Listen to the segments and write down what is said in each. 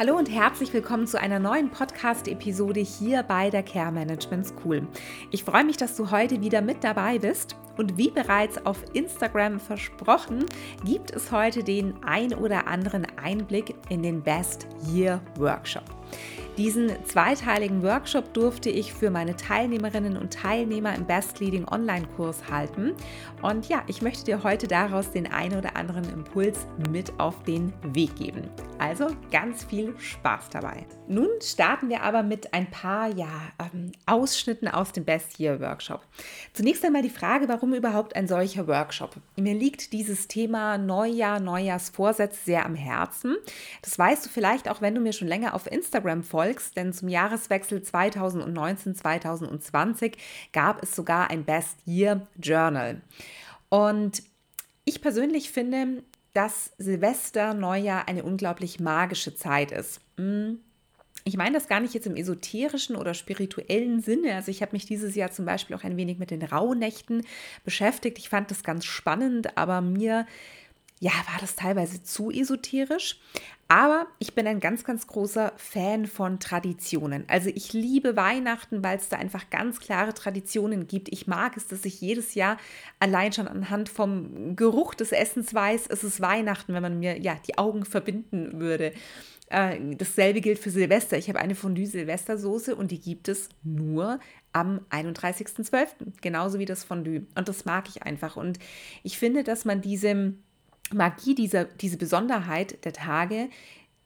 Hallo und herzlich willkommen zu einer neuen Podcast-Episode hier bei der Care Management School. Ich freue mich, dass du heute wieder mit dabei bist. Und wie bereits auf Instagram versprochen, gibt es heute den ein oder anderen Einblick in den Best Year Workshop. Diesen zweiteiligen Workshop durfte ich für meine Teilnehmerinnen und Teilnehmer im Best Leading Online-Kurs halten. Und ja, ich möchte dir heute daraus den einen oder anderen Impuls mit auf den Weg geben. Also ganz viel Spaß dabei. Nun starten wir aber mit ein paar ja, ähm, Ausschnitten aus dem Best Year Workshop. Zunächst einmal die Frage, warum überhaupt ein solcher Workshop? Mir liegt dieses Thema Neujahr, Neujahrsvorsätze sehr am Herzen. Das weißt du vielleicht auch, wenn du mir schon länger auf Instagram folgst folgst, denn zum Jahreswechsel 2019-2020 gab es sogar ein Best Year Journal. Und ich persönlich finde, dass Silvester, Neujahr eine unglaublich magische Zeit ist. Hm. Ich meine das gar nicht jetzt im esoterischen oder spirituellen Sinne. Also ich habe mich dieses Jahr zum Beispiel auch ein wenig mit den Rauhnächten beschäftigt. Ich fand das ganz spannend, aber mir ja, war das teilweise zu esoterisch. Aber ich bin ein ganz, ganz großer Fan von Traditionen. Also ich liebe Weihnachten, weil es da einfach ganz klare Traditionen gibt. Ich mag es, dass ich jedes Jahr allein schon anhand vom Geruch des Essens weiß, es ist Weihnachten, wenn man mir ja die Augen verbinden würde. Äh, dasselbe gilt für Silvester. Ich habe eine Fondue-Silvestersoße und die gibt es nur am 31.12. Genauso wie das Fondue. Und das mag ich einfach. Und ich finde, dass man diesem Magie, dieser, diese Besonderheit der Tage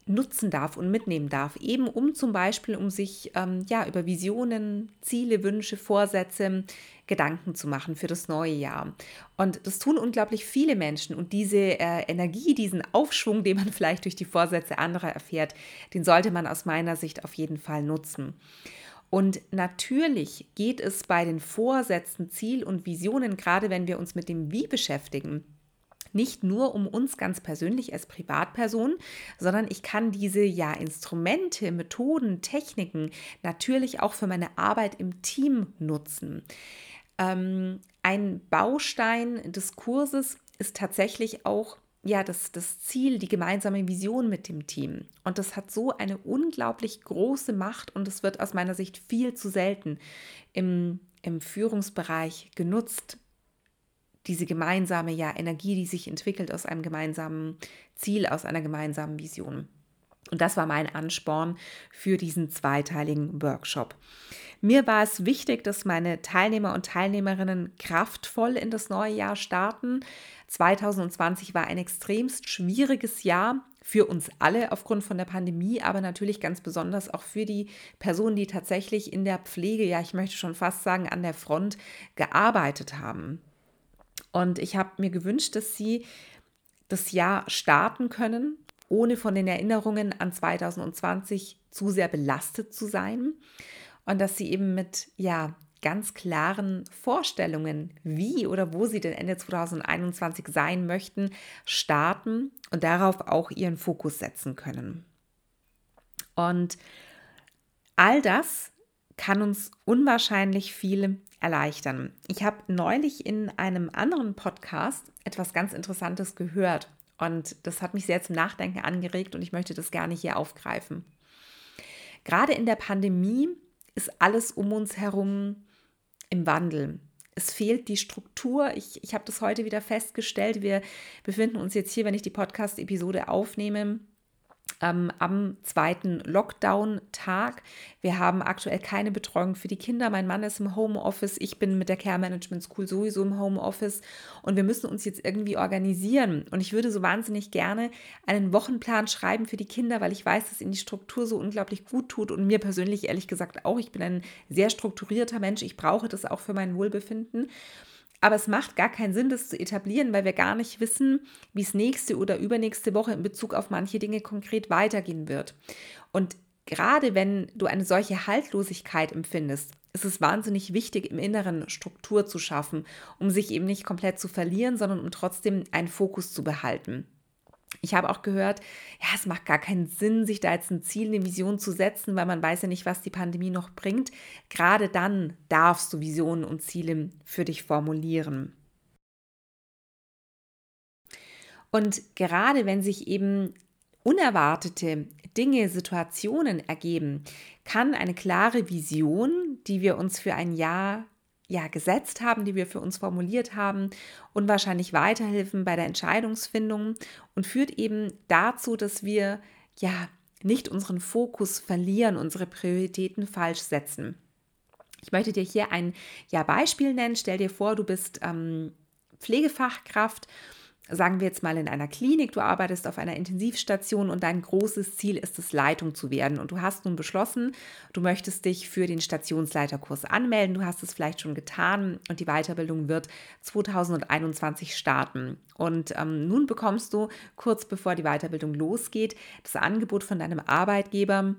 nutzen darf und mitnehmen darf, eben um zum Beispiel, um sich ähm, ja über Visionen, Ziele, Wünsche, Vorsätze, Gedanken zu machen für das neue Jahr. Und das tun unglaublich viele Menschen und diese äh, Energie, diesen Aufschwung, den man vielleicht durch die Vorsätze anderer erfährt, den sollte man aus meiner Sicht auf jeden Fall nutzen. Und natürlich geht es bei den Vorsätzen, Ziel und Visionen, gerade wenn wir uns mit dem Wie beschäftigen, nicht nur um uns ganz persönlich als Privatperson, sondern ich kann diese ja Instrumente, Methoden, Techniken natürlich auch für meine Arbeit im Team nutzen. Ähm, ein Baustein des Kurses ist tatsächlich auch ja, das, das Ziel, die gemeinsame Vision mit dem Team. Und das hat so eine unglaublich große Macht und es wird aus meiner Sicht viel zu selten im, im Führungsbereich genutzt diese gemeinsame ja, Energie, die sich entwickelt aus einem gemeinsamen Ziel, aus einer gemeinsamen Vision. Und das war mein Ansporn für diesen zweiteiligen Workshop. Mir war es wichtig, dass meine Teilnehmer und Teilnehmerinnen kraftvoll in das neue Jahr starten. 2020 war ein extremst schwieriges Jahr für uns alle aufgrund von der Pandemie, aber natürlich ganz besonders auch für die Personen, die tatsächlich in der Pflege, ja, ich möchte schon fast sagen, an der Front gearbeitet haben. Und ich habe mir gewünscht, dass sie das Jahr starten können, ohne von den Erinnerungen an 2020 zu sehr belastet zu sein. Und dass sie eben mit, ja, ganz klaren Vorstellungen, wie oder wo sie denn Ende 2021 sein möchten, starten und darauf auch ihren Fokus setzen können. Und all das kann uns unwahrscheinlich viel erleichtern. Ich habe neulich in einem anderen Podcast etwas ganz Interessantes gehört und das hat mich sehr zum Nachdenken angeregt und ich möchte das gerne hier aufgreifen. Gerade in der Pandemie ist alles um uns herum im Wandel. Es fehlt die Struktur. Ich, ich habe das heute wieder festgestellt. Wir befinden uns jetzt hier, wenn ich die Podcast-Episode aufnehme, ähm, am zweiten Lockdown-Tag. Wir haben aktuell keine Betreuung für die Kinder. Mein Mann ist im Homeoffice. Ich bin mit der Care Management School sowieso im Homeoffice. Und wir müssen uns jetzt irgendwie organisieren. Und ich würde so wahnsinnig gerne einen Wochenplan schreiben für die Kinder, weil ich weiß, dass ihnen die Struktur so unglaublich gut tut. Und mir persönlich ehrlich gesagt auch. Ich bin ein sehr strukturierter Mensch. Ich brauche das auch für mein Wohlbefinden. Aber es macht gar keinen Sinn, das zu etablieren, weil wir gar nicht wissen, wie es nächste oder übernächste Woche in Bezug auf manche Dinge konkret weitergehen wird. Und gerade wenn du eine solche Haltlosigkeit empfindest, ist es wahnsinnig wichtig, im Inneren Struktur zu schaffen, um sich eben nicht komplett zu verlieren, sondern um trotzdem einen Fokus zu behalten. Ich habe auch gehört, ja, es macht gar keinen Sinn, sich da jetzt ein Ziel, eine Vision zu setzen, weil man weiß ja nicht, was die Pandemie noch bringt. Gerade dann darfst du Visionen und Ziele für dich formulieren. Und gerade wenn sich eben unerwartete Dinge, Situationen ergeben, kann eine klare Vision, die wir uns für ein Jahr ja, gesetzt haben, die wir für uns formuliert haben, unwahrscheinlich weiterhelfen bei der Entscheidungsfindung und führt eben dazu, dass wir ja nicht unseren Fokus verlieren, unsere Prioritäten falsch setzen. Ich möchte dir hier ein ja, Beispiel nennen. Stell dir vor, du bist ähm, Pflegefachkraft sagen wir jetzt mal in einer Klinik, du arbeitest auf einer Intensivstation und dein großes Ziel ist es, Leitung zu werden. Und du hast nun beschlossen, du möchtest dich für den Stationsleiterkurs anmelden. Du hast es vielleicht schon getan und die Weiterbildung wird 2021 starten. Und ähm, nun bekommst du kurz bevor die Weiterbildung losgeht, das Angebot von deinem Arbeitgeber,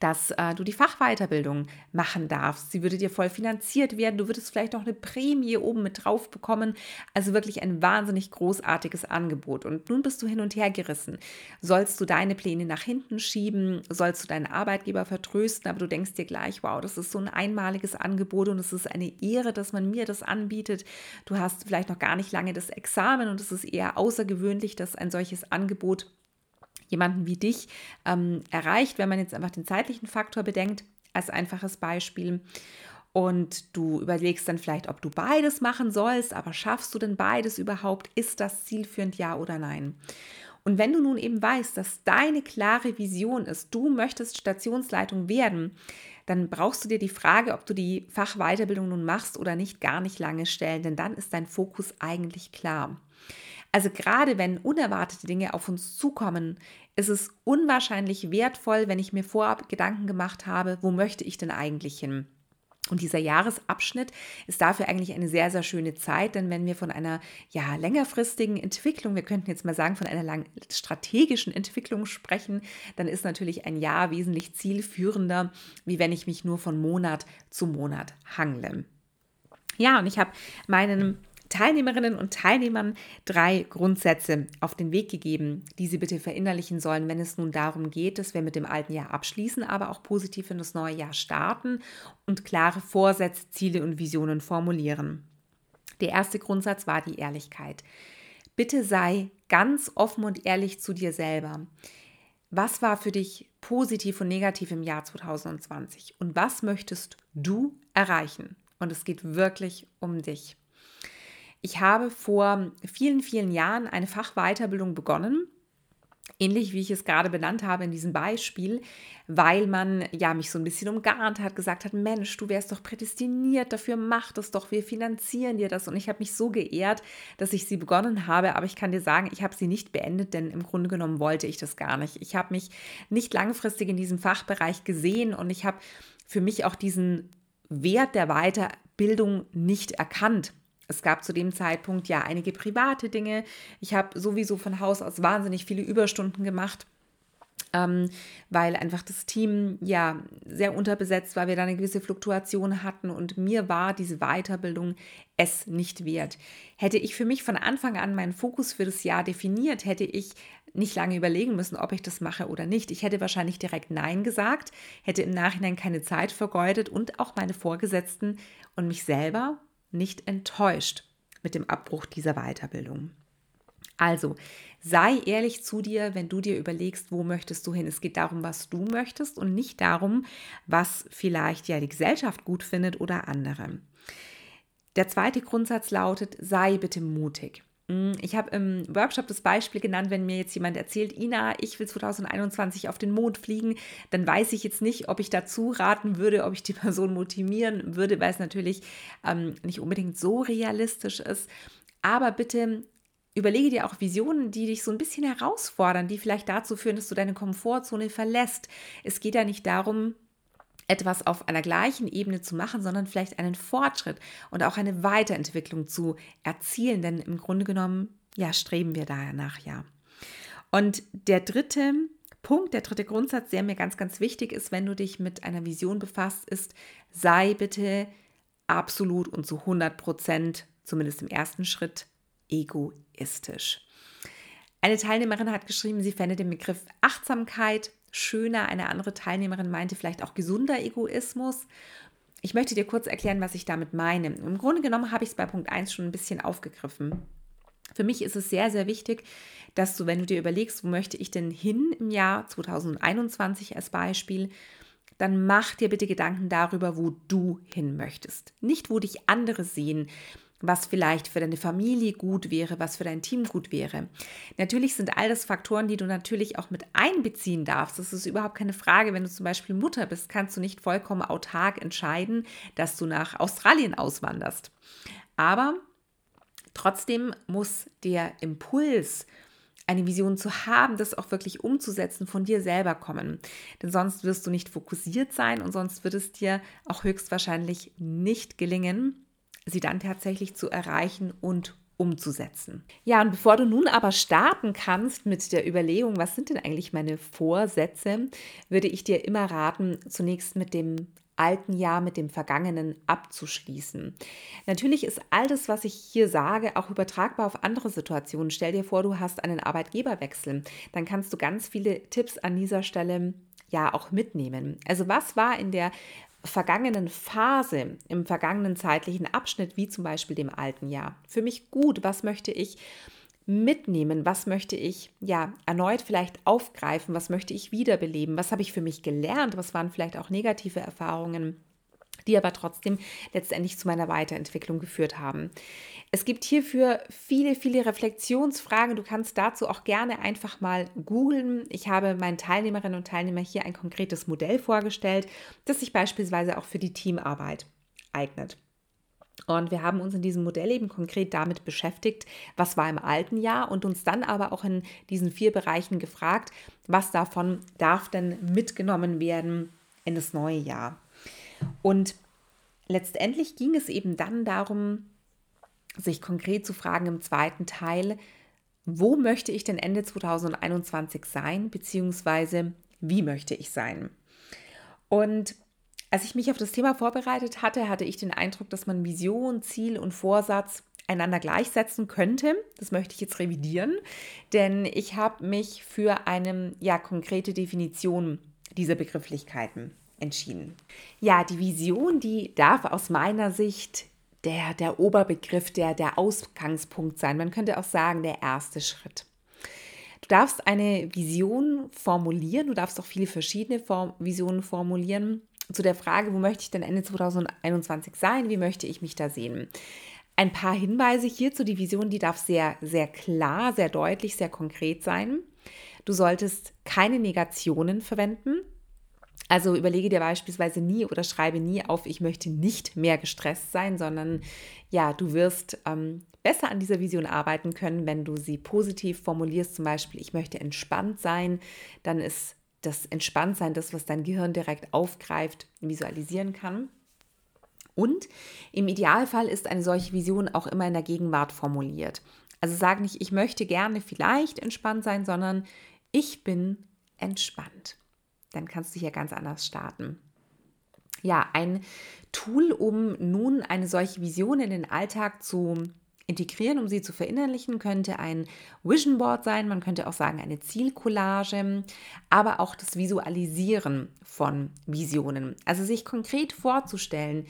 dass äh, du die Fachweiterbildung machen darfst. Sie würde dir voll finanziert werden. Du würdest vielleicht auch eine Prämie oben mit drauf bekommen. Also wirklich ein wahnsinnig großartiges Angebot. Und nun bist du hin und her gerissen. Sollst du deine Pläne nach hinten schieben? Sollst du deinen Arbeitgeber vertrösten? Aber du denkst dir gleich, wow, das ist so ein einmaliges Angebot und es ist eine Ehre, dass man mir das anbietet. Du hast vielleicht noch gar nicht lange das Examen und es ist eher außergewöhnlich, dass ein solches Angebot jemanden wie dich ähm, erreicht, wenn man jetzt einfach den zeitlichen Faktor bedenkt, als einfaches Beispiel. Und du überlegst dann vielleicht, ob du beides machen sollst, aber schaffst du denn beides überhaupt? Ist das zielführend, ja oder nein? Und wenn du nun eben weißt, dass deine klare Vision ist, du möchtest Stationsleitung werden, dann brauchst du dir die Frage, ob du die Fachweiterbildung nun machst oder nicht, gar nicht lange stellen, denn dann ist dein Fokus eigentlich klar. Also gerade wenn unerwartete Dinge auf uns zukommen, ist es unwahrscheinlich wertvoll, wenn ich mir vorab Gedanken gemacht habe, wo möchte ich denn eigentlich hin? Und dieser Jahresabschnitt ist dafür eigentlich eine sehr, sehr schöne Zeit, denn wenn wir von einer ja, längerfristigen Entwicklung, wir könnten jetzt mal sagen, von einer lang strategischen Entwicklung sprechen, dann ist natürlich ein Jahr wesentlich zielführender, wie wenn ich mich nur von Monat zu Monat hangle. Ja, und ich habe meinen Teilnehmerinnen und Teilnehmern drei Grundsätze auf den Weg gegeben, die sie bitte verinnerlichen sollen, wenn es nun darum geht, dass wir mit dem alten Jahr abschließen, aber auch positiv in das neue Jahr starten und klare Vorsätze, Ziele und Visionen formulieren. Der erste Grundsatz war die Ehrlichkeit. Bitte sei ganz offen und ehrlich zu dir selber. Was war für dich positiv und negativ im Jahr 2020 und was möchtest du erreichen? Und es geht wirklich um dich. Ich habe vor vielen, vielen Jahren eine Fachweiterbildung begonnen, ähnlich wie ich es gerade benannt habe in diesem Beispiel, weil man ja mich so ein bisschen umgarnt hat, gesagt hat, Mensch, du wärst doch prädestiniert dafür, mach das doch, wir finanzieren dir das. Und ich habe mich so geehrt, dass ich sie begonnen habe, aber ich kann dir sagen, ich habe sie nicht beendet, denn im Grunde genommen wollte ich das gar nicht. Ich habe mich nicht langfristig in diesem Fachbereich gesehen und ich habe für mich auch diesen Wert der Weiterbildung nicht erkannt. Es gab zu dem Zeitpunkt ja einige private Dinge. Ich habe sowieso von Haus aus wahnsinnig viele Überstunden gemacht. Ähm, weil einfach das Team ja sehr unterbesetzt war, wir da eine gewisse Fluktuation hatten und mir war diese Weiterbildung es nicht wert. Hätte ich für mich von Anfang an meinen Fokus für das Jahr definiert, hätte ich nicht lange überlegen müssen, ob ich das mache oder nicht. Ich hätte wahrscheinlich direkt Nein gesagt, hätte im Nachhinein keine Zeit vergeudet und auch meine Vorgesetzten und mich selber nicht enttäuscht mit dem Abbruch dieser Weiterbildung. Also, sei ehrlich zu dir, wenn du dir überlegst, wo möchtest du hin. Es geht darum, was du möchtest und nicht darum, was vielleicht ja die Gesellschaft gut findet oder andere. Der zweite Grundsatz lautet, sei bitte mutig. Mm, ich habe im Workshop das Beispiel genannt, wenn mir jetzt jemand erzählt, Ina, ich will 2021 auf den Mond fliegen, dann weiß ich jetzt nicht, ob ich dazu raten würde, ob ich die Person motivieren würde, weil es natürlich ähm, nicht unbedingt so realistisch ist. Aber bitte überlege dir auch Visionen, die dich so ein bisschen herausfordern, die vielleicht dazu führen, dass du deine Komfortzone verlässt. Es geht ja nicht darum, etwas auf einer gleichen Ebene zu machen, sondern vielleicht einen Fortschritt und auch eine Weiterentwicklung zu erzielen. Denn im Grunde genommen, ja, streben wir danach ja. Und der dritte Punkt, der dritte Grundsatz, der mir ganz, ganz wichtig ist, wenn du dich mit einer Vision befasst, ist, sei bitte absolut und zu 100 Prozent, zumindest im ersten Schritt, egoistisch. Eine Teilnehmerin hat geschrieben, sie fände den Begriff Achtsamkeit schöner. Eine andere Teilnehmerin meinte vielleicht auch gesunder Egoismus. Ich möchte dir kurz erklären, was ich damit meine. Im Grunde genommen habe ich es bei Punkt 1 schon ein bisschen aufgegriffen. Für mich ist es sehr, sehr wichtig, dass du, wenn du dir überlegst, wo möchte ich denn hin im Jahr 2021 als Beispiel, dann mach dir bitte Gedanken darüber, wo du hin möchtest. Nicht, wo dich andere sehen, was vielleicht für deine Familie gut wäre, was für dein Team gut wäre. Natürlich sind all das Faktoren, die du natürlich auch mit einbeziehen darfst. Das ist überhaupt keine Frage. Wenn du zum Beispiel Mutter bist, kannst du nicht vollkommen autark entscheiden, dass du nach Australien auswanderst. Aber trotzdem muss der Impuls, eine Vision zu haben, das auch wirklich umzusetzen, von dir selber kommen. Denn sonst wirst du nicht fokussiert sein und sonst wird es dir auch höchstwahrscheinlich nicht gelingen, sie dann tatsächlich zu erreichen und umzusetzen. Ja, und bevor du nun aber starten kannst mit der Überlegung, was sind denn eigentlich meine Vorsätze, würde ich dir immer raten, zunächst mit dem alten Jahr mit dem vergangenen abzuschließen. Natürlich ist all das, was ich hier sage, auch übertragbar auf andere Situationen. Stell dir vor, du hast einen Arbeitgeberwechsel, dann kannst du ganz viele Tipps an dieser Stelle ja auch mitnehmen. Also was war in der vergangenen Phase, im vergangenen zeitlichen Abschnitt, wie zum Beispiel dem alten Jahr, für mich gut? Was möchte ich mitnehmen? Was möchte ich ja erneut vielleicht aufgreifen? Was möchte ich wiederbeleben? Was habe ich für mich gelernt? Was waren vielleicht auch negative Erfahrungen? Die aber trotzdem letztendlich zu meiner Weiterentwicklung geführt haben. Es gibt hierfür viele, viele Reflexionsfragen. Du kannst dazu auch gerne einfach mal googeln. Ich habe meinen Teilnehmerinnen und Teilnehmern hier ein konkretes Modell vorgestellt, das sich beispielsweise auch für die Teamarbeit eignet. Und wir haben uns in diesem Modell eben konkret damit beschäftigt, was war im alten Jahr und uns dann aber auch in diesen vier Bereichen gefragt, was davon darf denn mitgenommen werden in das neue Jahr. Und letztendlich ging es eben dann darum, sich konkret zu fragen im zweiten Teil, wo möchte ich denn Ende 2021 sein, beziehungsweise wie möchte ich sein? Und als ich mich auf das Thema vorbereitet hatte, hatte ich den Eindruck, dass man Vision, Ziel und Vorsatz einander gleichsetzen könnte. Das möchte ich jetzt revidieren, denn ich habe mich für eine ja konkrete Definition dieser Begrifflichkeiten entschieden. Ja, die Vision, die darf aus meiner Sicht der, der Oberbegriff, der, der Ausgangspunkt sein. Man könnte auch sagen, der erste Schritt. Du darfst eine Vision formulieren, du darfst auch viele verschiedene Form Visionen formulieren zu der Frage, wo möchte ich denn Ende 2021 sein, wie möchte ich mich da sehen. Ein paar Hinweise hierzu, die Vision, die darf sehr, sehr klar, sehr deutlich, sehr konkret sein. Du solltest keine Negationen verwenden. Also überlege dir beispielsweise nie oder schreibe nie auf, ich möchte nicht mehr gestresst sein, sondern ja, du wirst ähm, besser an dieser Vision arbeiten können, wenn du sie positiv formulierst. Zum Beispiel, ich möchte entspannt sein, dann ist das Entspanntsein das, was dein Gehirn direkt aufgreift, visualisieren kann. Und im Idealfall ist eine solche Vision auch immer in der Gegenwart formuliert. Also sag nicht, ich möchte gerne vielleicht entspannt sein, sondern ich bin entspannt dann kannst du hier ganz anders starten. Ja, ein Tool, um nun eine solche Vision in den Alltag zu integrieren, um sie zu verinnerlichen, könnte ein Vision Board sein, man könnte auch sagen eine Zielcollage, aber auch das Visualisieren von Visionen. Also sich konkret vorzustellen,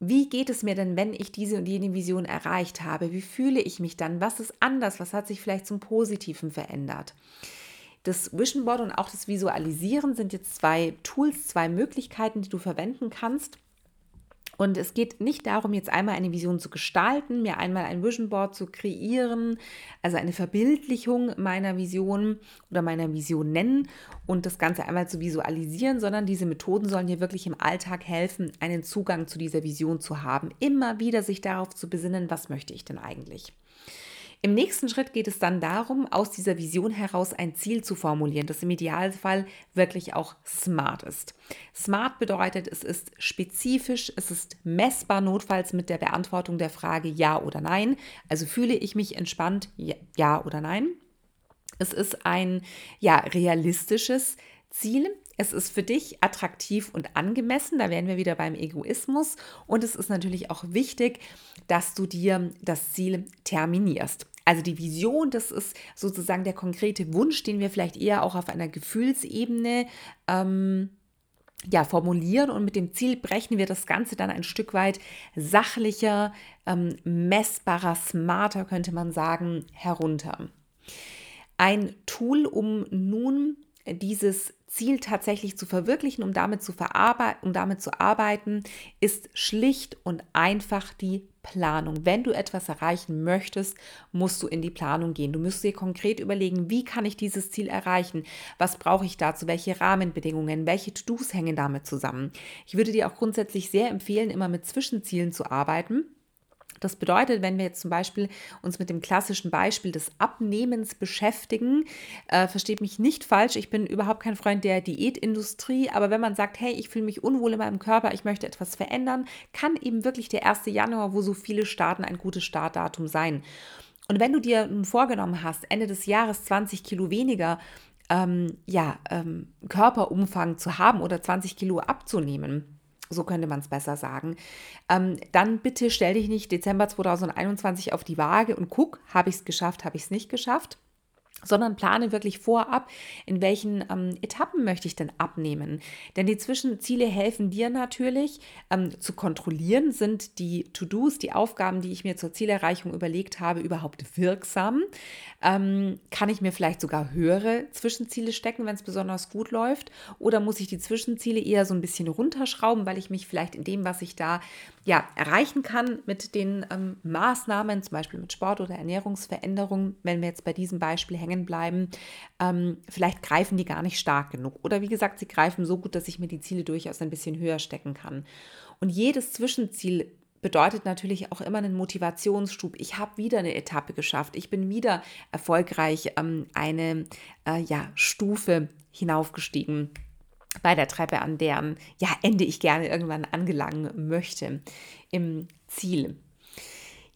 wie geht es mir denn, wenn ich diese und jene Vision erreicht habe? Wie fühle ich mich dann? Was ist anders? Was hat sich vielleicht zum Positiven verändert? Das Vision Board und auch das Visualisieren sind jetzt zwei Tools, zwei Möglichkeiten, die du verwenden kannst. Und es geht nicht darum, jetzt einmal eine Vision zu gestalten, mir einmal ein Vision Board zu kreieren, also eine Verbildlichung meiner Vision oder meiner Vision nennen und das Ganze einmal zu visualisieren, sondern diese Methoden sollen dir wirklich im Alltag helfen, einen Zugang zu dieser Vision zu haben. Immer wieder sich darauf zu besinnen, was möchte ich denn eigentlich? Im nächsten Schritt geht es dann darum, aus dieser Vision heraus ein Ziel zu formulieren, das im Idealfall wirklich auch smart ist. Smart bedeutet, es ist spezifisch, es ist messbar, notfalls mit der Beantwortung der Frage Ja oder Nein. Also fühle ich mich entspannt, Ja oder Nein. Es ist ein ja, realistisches Ziel. Es ist für dich attraktiv und angemessen. Da wären wir wieder beim Egoismus. Und es ist natürlich auch wichtig, dass du dir das Ziel terminierst. Also die Vision, das ist sozusagen der konkrete Wunsch, den wir vielleicht eher auch auf einer Gefühlsebene ähm, ja, formulieren und mit dem Ziel brechen wir das Ganze dann ein Stück weit sachlicher, ähm, messbarer, smarter, könnte man sagen, herunter. Ein Tool, um nun dieses Ziel tatsächlich zu verwirklichen, um damit zu, um damit zu arbeiten, ist schlicht und einfach die Planung. Wenn du etwas erreichen möchtest, musst du in die Planung gehen. Du musst dir konkret überlegen, wie kann ich dieses Ziel erreichen? Was brauche ich dazu? Welche Rahmenbedingungen? Welche To-Dos hängen damit zusammen? Ich würde dir auch grundsätzlich sehr empfehlen, immer mit Zwischenzielen zu arbeiten das bedeutet, wenn wir jetzt zum Beispiel uns mit dem klassischen Beispiel des Abnehmens beschäftigen, äh, versteht mich nicht falsch, ich bin überhaupt kein Freund der Diätindustrie, aber wenn man sagt, hey, ich fühle mich unwohl in meinem Körper, ich möchte etwas verändern, kann eben wirklich der 1. Januar, wo so viele starten, ein gutes Startdatum sein. Und wenn du dir nun vorgenommen hast, Ende des Jahres 20 Kilo weniger ähm, ja, ähm, Körperumfang zu haben oder 20 Kilo abzunehmen, so könnte man es besser sagen. Ähm, dann bitte stell dich nicht Dezember 2021 auf die Waage und guck, habe ich es geschafft, habe ich es nicht geschafft sondern plane wirklich vorab, in welchen ähm, Etappen möchte ich denn abnehmen. Denn die Zwischenziele helfen dir natürlich ähm, zu kontrollieren, sind die To-Dos, die Aufgaben, die ich mir zur Zielerreichung überlegt habe, überhaupt wirksam. Ähm, kann ich mir vielleicht sogar höhere Zwischenziele stecken, wenn es besonders gut läuft? Oder muss ich die Zwischenziele eher so ein bisschen runterschrauben, weil ich mich vielleicht in dem, was ich da ja, erreichen kann mit den ähm, Maßnahmen, zum Beispiel mit Sport oder Ernährungsveränderungen, wenn wir jetzt bei diesem Beispiel hängen bleiben, ähm, vielleicht greifen die gar nicht stark genug. Oder wie gesagt, sie greifen so gut, dass ich mir die Ziele durchaus ein bisschen höher stecken kann. Und jedes Zwischenziel bedeutet natürlich auch immer einen Motivationsstub. Ich habe wieder eine Etappe geschafft. Ich bin wieder erfolgreich ähm, eine äh, ja, Stufe hinaufgestiegen bei der Treppe, an deren ja, Ende ich gerne irgendwann angelangen möchte im Ziel.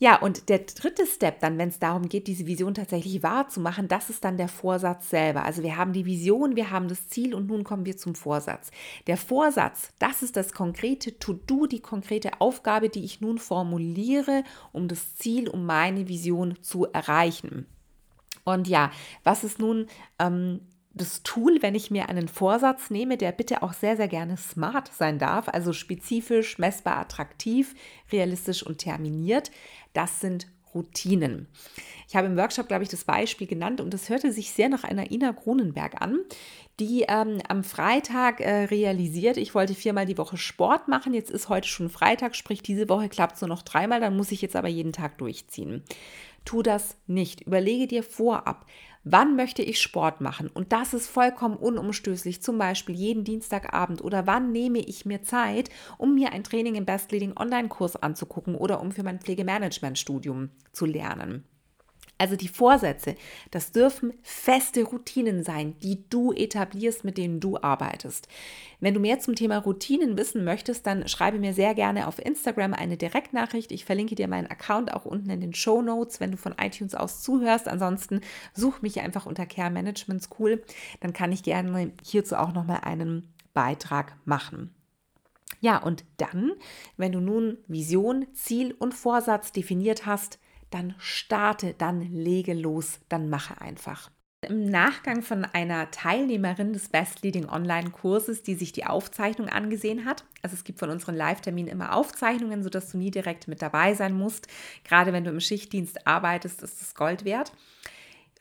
Ja, und der dritte Step dann, wenn es darum geht, diese Vision tatsächlich wahrzumachen, das ist dann der Vorsatz selber. Also wir haben die Vision, wir haben das Ziel und nun kommen wir zum Vorsatz. Der Vorsatz, das ist das konkrete To-Do, die konkrete Aufgabe, die ich nun formuliere, um das Ziel, um meine Vision zu erreichen. Und ja, was ist nun ähm, das Tool, wenn ich mir einen Vorsatz nehme, der bitte auch sehr, sehr gerne smart sein darf, also spezifisch, messbar, attraktiv, realistisch und terminiert, das sind Routinen. Ich habe im Workshop, glaube ich, das Beispiel genannt und das hörte sich sehr nach einer Ina Kronenberg an, die ähm, am Freitag äh, realisiert, ich wollte viermal die Woche Sport machen, jetzt ist heute schon Freitag, sprich diese Woche klappt es nur noch dreimal, dann muss ich jetzt aber jeden Tag durchziehen. Tu das nicht. Überlege dir vorab, wann möchte ich Sport machen? Und das ist vollkommen unumstößlich, zum Beispiel jeden Dienstagabend oder wann nehme ich mir Zeit, um mir ein Training im Best Leading Online-Kurs anzugucken oder um für mein Pflegemanagement-Studium zu lernen. Also die Vorsätze, das dürfen feste Routinen sein, die du etablierst, mit denen du arbeitest. Wenn du mehr zum Thema Routinen wissen möchtest, dann schreibe mir sehr gerne auf Instagram eine Direktnachricht. Ich verlinke dir meinen Account auch unten in den Show Notes, wenn du von iTunes aus zuhörst. Ansonsten such mich einfach unter Care Management School. Dann kann ich gerne hierzu auch nochmal einen Beitrag machen. Ja, und dann, wenn du nun Vision, Ziel und Vorsatz definiert hast, dann starte, dann lege los, dann mache einfach. Im Nachgang von einer Teilnehmerin des Best Leading Online-Kurses, die sich die Aufzeichnung angesehen hat, also es gibt von unseren Live-Terminen immer Aufzeichnungen, sodass du nie direkt mit dabei sein musst. Gerade wenn du im Schichtdienst arbeitest, ist es Gold wert.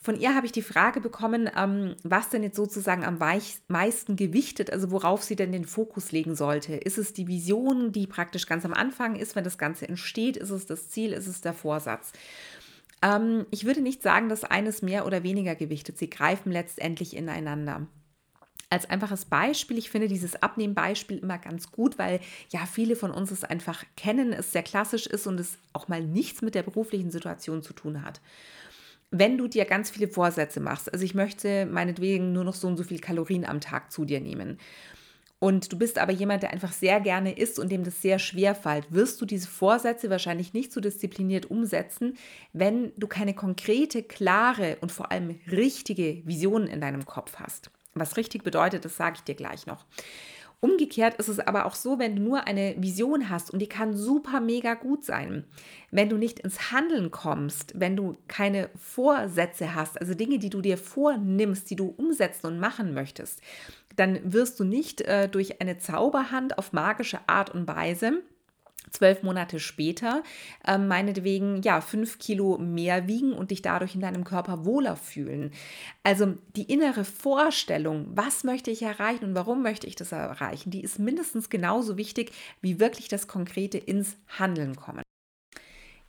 Von ihr habe ich die Frage bekommen, ähm, was denn jetzt sozusagen am meisten gewichtet, also worauf sie denn den Fokus legen sollte. Ist es die Vision, die praktisch ganz am Anfang ist, wenn das Ganze entsteht? Ist es das Ziel? Ist es der Vorsatz? Ähm, ich würde nicht sagen, dass eines mehr oder weniger gewichtet. Sie greifen letztendlich ineinander als einfaches Beispiel, ich finde dieses Abnehmbeispiel immer ganz gut, weil ja viele von uns es einfach kennen, es sehr klassisch ist und es auch mal nichts mit der beruflichen Situation zu tun hat wenn du dir ganz viele Vorsätze machst, also ich möchte meinetwegen nur noch so und so viel Kalorien am Tag zu dir nehmen. Und du bist aber jemand, der einfach sehr gerne isst und dem das sehr schwer fällt, wirst du diese Vorsätze wahrscheinlich nicht so diszipliniert umsetzen, wenn du keine konkrete, klare und vor allem richtige Vision in deinem Kopf hast. Was richtig bedeutet, das sage ich dir gleich noch. Umgekehrt ist es aber auch so, wenn du nur eine Vision hast und die kann super mega gut sein, wenn du nicht ins Handeln kommst, wenn du keine Vorsätze hast, also Dinge, die du dir vornimmst, die du umsetzen und machen möchtest, dann wirst du nicht äh, durch eine Zauberhand auf magische Art und Weise zwölf Monate später äh, meinetwegen ja fünf Kilo mehr wiegen und dich dadurch in deinem Körper wohler fühlen. Also die innere Vorstellung, was möchte ich erreichen und warum möchte ich das erreichen, die ist mindestens genauso wichtig wie wirklich das Konkrete ins Handeln kommen.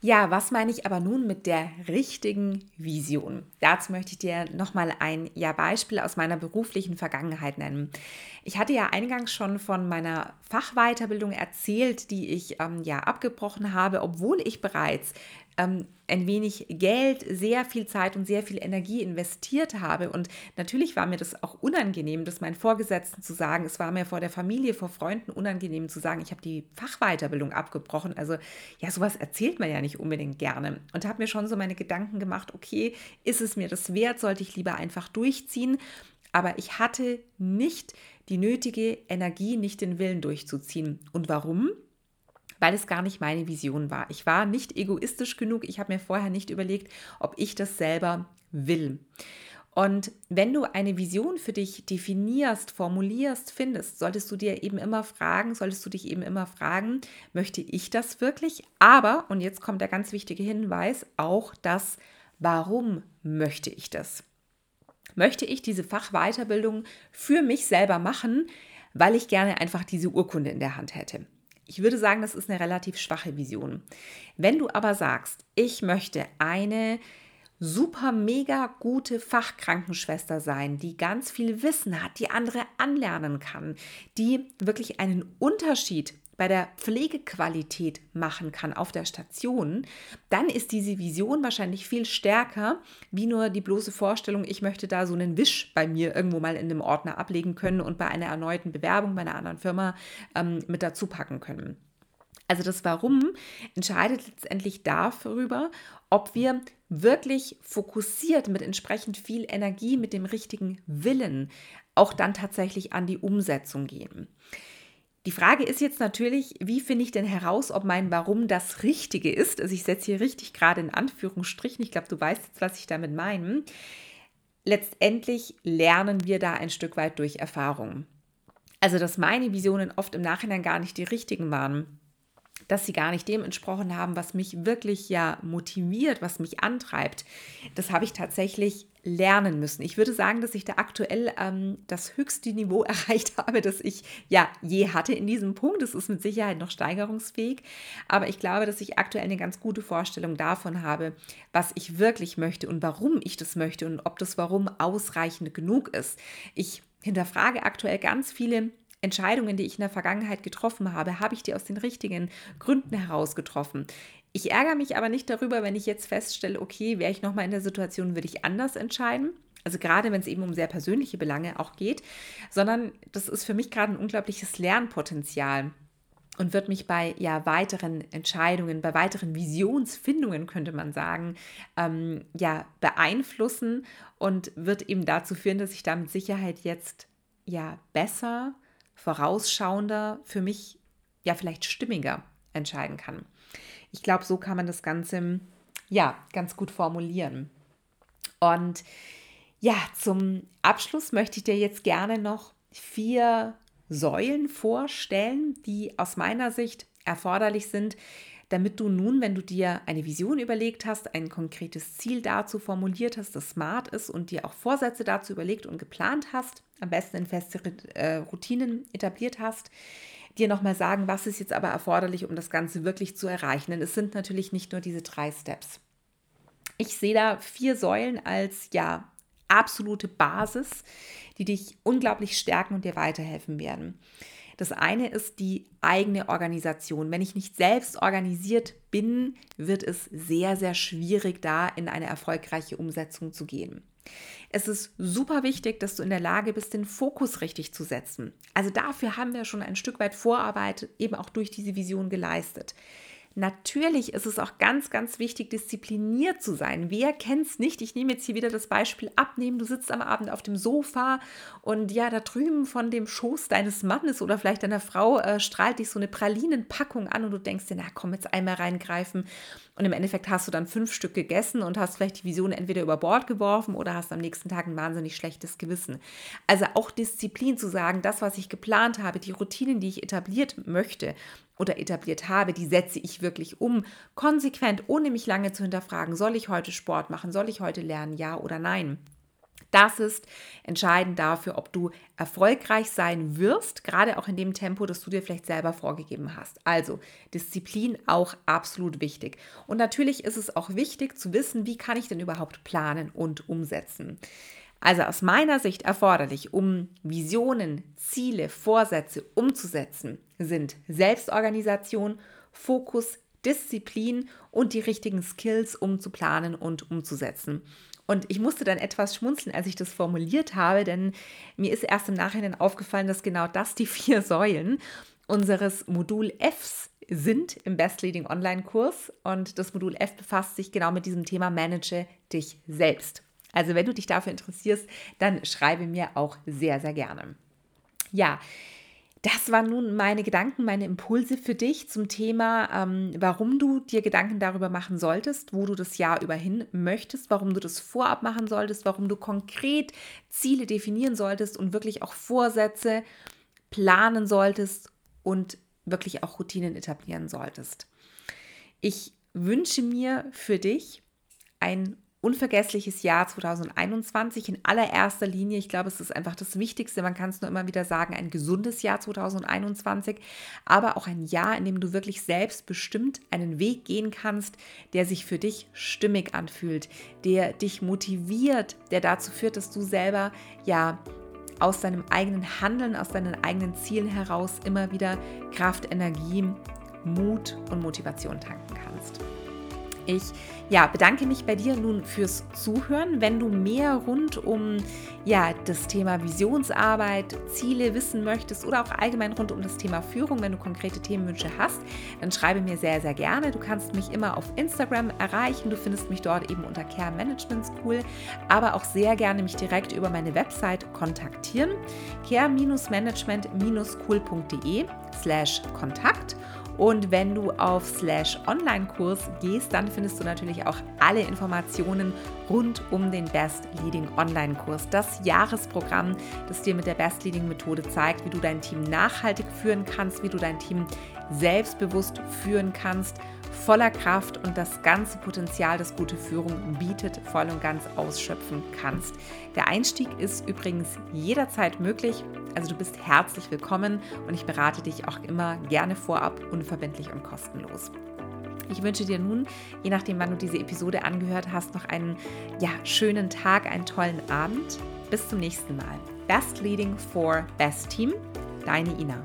Ja, was meine ich aber nun mit der richtigen Vision? Dazu möchte ich dir nochmal ein ja, Beispiel aus meiner beruflichen Vergangenheit nennen. Ich hatte ja eingangs schon von meiner Fachweiterbildung erzählt, die ich ähm, ja abgebrochen habe, obwohl ich bereits ähm, ein wenig Geld, sehr viel Zeit und sehr viel Energie investiert habe. Und natürlich war mir das auch unangenehm, das meinen Vorgesetzten zu sagen. Es war mir vor der Familie, vor Freunden unangenehm zu sagen, ich habe die Fachweiterbildung abgebrochen. Also ja, sowas erzählt man ja nicht unbedingt gerne. Und habe mir schon so meine Gedanken gemacht, okay, ist es mir das wert? Sollte ich lieber einfach durchziehen? Aber ich hatte nicht die nötige Energie, nicht den Willen durchzuziehen. Und warum? Weil es gar nicht meine Vision war. Ich war nicht egoistisch genug. Ich habe mir vorher nicht überlegt, ob ich das selber will. Und wenn du eine Vision für dich definierst, formulierst, findest, solltest du dir eben immer fragen, solltest du dich eben immer fragen, möchte ich das wirklich? Aber, und jetzt kommt der ganz wichtige Hinweis, auch das, warum möchte ich das? Möchte ich diese Fachweiterbildung für mich selber machen, weil ich gerne einfach diese Urkunde in der Hand hätte? Ich würde sagen, das ist eine relativ schwache Vision. Wenn du aber sagst, ich möchte eine super mega gute Fachkrankenschwester sein, die ganz viel Wissen hat, die andere anlernen kann, die wirklich einen Unterschied bei der Pflegequalität machen kann auf der Station, dann ist diese Vision wahrscheinlich viel stärker, wie nur die bloße Vorstellung, ich möchte da so einen Wisch bei mir irgendwo mal in dem Ordner ablegen können und bei einer erneuten Bewerbung bei einer anderen Firma ähm, mit dazu packen können. Also das Warum entscheidet letztendlich darüber, ob wir wirklich fokussiert mit entsprechend viel Energie, mit dem richtigen Willen auch dann tatsächlich an die Umsetzung gehen. Die Frage ist jetzt natürlich, wie finde ich denn heraus, ob mein Warum das Richtige ist? Also ich setze hier richtig gerade in Anführungsstrichen. Ich glaube, du weißt jetzt, was ich damit meine. Letztendlich lernen wir da ein Stück weit durch Erfahrung. Also, dass meine Visionen oft im Nachhinein gar nicht die richtigen waren dass sie gar nicht dem entsprochen haben, was mich wirklich ja motiviert, was mich antreibt. Das habe ich tatsächlich lernen müssen. Ich würde sagen, dass ich da aktuell ähm, das höchste Niveau erreicht habe, das ich ja je hatte in diesem Punkt. Es ist mit Sicherheit noch steigerungsfähig, aber ich glaube, dass ich aktuell eine ganz gute Vorstellung davon habe, was ich wirklich möchte und warum ich das möchte und ob das Warum ausreichend genug ist. Ich hinterfrage aktuell ganz viele Entscheidungen, die ich in der Vergangenheit getroffen habe, habe ich die aus den richtigen Gründen heraus getroffen. Ich ärgere mich aber nicht darüber, wenn ich jetzt feststelle, okay, wäre ich nochmal in der Situation, würde ich anders entscheiden. Also gerade wenn es eben um sehr persönliche Belange auch geht, sondern das ist für mich gerade ein unglaubliches Lernpotenzial und wird mich bei ja weiteren Entscheidungen, bei weiteren Visionsfindungen könnte man sagen, ähm, ja beeinflussen und wird eben dazu führen, dass ich da mit Sicherheit jetzt ja besser vorausschauender, für mich ja vielleicht stimmiger entscheiden kann. Ich glaube, so kann man das Ganze ja ganz gut formulieren. Und ja, zum Abschluss möchte ich dir jetzt gerne noch vier Säulen vorstellen, die aus meiner Sicht erforderlich sind, damit du nun, wenn du dir eine Vision überlegt hast, ein konkretes Ziel dazu formuliert hast, das smart ist und dir auch Vorsätze dazu überlegt und geplant hast, am besten in feste äh, Routinen etabliert hast, dir nochmal sagen, was ist jetzt aber erforderlich, um das Ganze wirklich zu erreichen. Denn es sind natürlich nicht nur diese drei Steps. Ich sehe da vier Säulen als ja absolute Basis, die dich unglaublich stärken und dir weiterhelfen werden. Das eine ist die eigene Organisation. Wenn ich nicht selbst organisiert bin, wird es sehr, sehr schwierig, da in eine erfolgreiche Umsetzung zu gehen. Es ist super wichtig, dass du in der Lage bist, den Fokus richtig zu setzen. Also dafür haben wir schon ein Stück weit Vorarbeit eben auch durch diese Vision geleistet. Natürlich ist es auch ganz, ganz wichtig, diszipliniert zu sein. Wer kennt es nicht? Ich nehme jetzt hier wieder das Beispiel abnehmen. Du sitzt am Abend auf dem Sofa und ja, da drüben von dem Schoß deines Mannes oder vielleicht deiner Frau äh, strahlt dich so eine Pralinenpackung an und du denkst dir, na komm, jetzt einmal reingreifen. Und im Endeffekt hast du dann fünf Stück gegessen und hast vielleicht die Vision entweder über Bord geworfen oder hast am nächsten Tag ein wahnsinnig schlechtes Gewissen. Also auch Disziplin zu sagen, das, was ich geplant habe, die Routinen, die ich etabliert möchte, oder etabliert habe, die setze ich wirklich um, konsequent, ohne mich lange zu hinterfragen, soll ich heute Sport machen, soll ich heute lernen, ja oder nein. Das ist entscheidend dafür, ob du erfolgreich sein wirst, gerade auch in dem Tempo, das du dir vielleicht selber vorgegeben hast. Also Disziplin auch absolut wichtig. Und natürlich ist es auch wichtig zu wissen, wie kann ich denn überhaupt planen und umsetzen. Also aus meiner Sicht erforderlich, um Visionen, Ziele, Vorsätze umzusetzen, sind Selbstorganisation, Fokus, Disziplin und die richtigen Skills, um zu planen und umzusetzen. Und ich musste dann etwas schmunzeln, als ich das formuliert habe, denn mir ist erst im Nachhinein aufgefallen, dass genau das die vier Säulen unseres Modul Fs sind im Best Leading Online Kurs. Und das Modul F befasst sich genau mit diesem Thema Manage dich selbst. Also wenn du dich dafür interessierst, dann schreibe mir auch sehr, sehr gerne. Ja, das waren nun meine Gedanken, meine Impulse für dich zum Thema, ähm, warum du dir Gedanken darüber machen solltest, wo du das Jahr über hin möchtest, warum du das vorab machen solltest, warum du konkret Ziele definieren solltest und wirklich auch Vorsätze planen solltest und wirklich auch Routinen etablieren solltest. Ich wünsche mir für dich ein unvergessliches Jahr 2021 in allererster Linie. Ich glaube, es ist einfach das Wichtigste. Man kann es nur immer wieder sagen, ein gesundes Jahr 2021, aber auch ein Jahr, in dem du wirklich selbstbestimmt einen Weg gehen kannst, der sich für dich stimmig anfühlt, der dich motiviert, der dazu führt, dass du selber ja aus deinem eigenen Handeln, aus deinen eigenen Zielen heraus immer wieder Kraft, Energie, Mut und Motivation tanken kannst. Ich ja, bedanke mich bei dir nun fürs Zuhören. Wenn du mehr rund um ja, das Thema Visionsarbeit, Ziele wissen möchtest oder auch allgemein rund um das Thema Führung, wenn du konkrete Themenwünsche hast, dann schreibe mir sehr, sehr gerne. Du kannst mich immer auf Instagram erreichen. Du findest mich dort eben unter Care Management School, aber auch sehr gerne mich direkt über meine Website kontaktieren. care-management-school.de slash Kontakt. Und wenn du auf slash Online-Kurs gehst, dann findest du natürlich auch alle Informationen rund um den Best Leading Online-Kurs. Das Jahresprogramm, das dir mit der Best Leading Methode zeigt, wie du dein Team nachhaltig führen kannst, wie du dein Team selbstbewusst führen kannst voller Kraft und das ganze Potenzial, das gute Führung bietet, voll und ganz ausschöpfen kannst. Der Einstieg ist übrigens jederzeit möglich, also du bist herzlich willkommen und ich berate dich auch immer gerne vorab, unverbindlich und kostenlos. Ich wünsche dir nun, je nachdem, wann du diese Episode angehört hast, noch einen ja, schönen Tag, einen tollen Abend. Bis zum nächsten Mal. Best Leading for Best Team, deine Ina.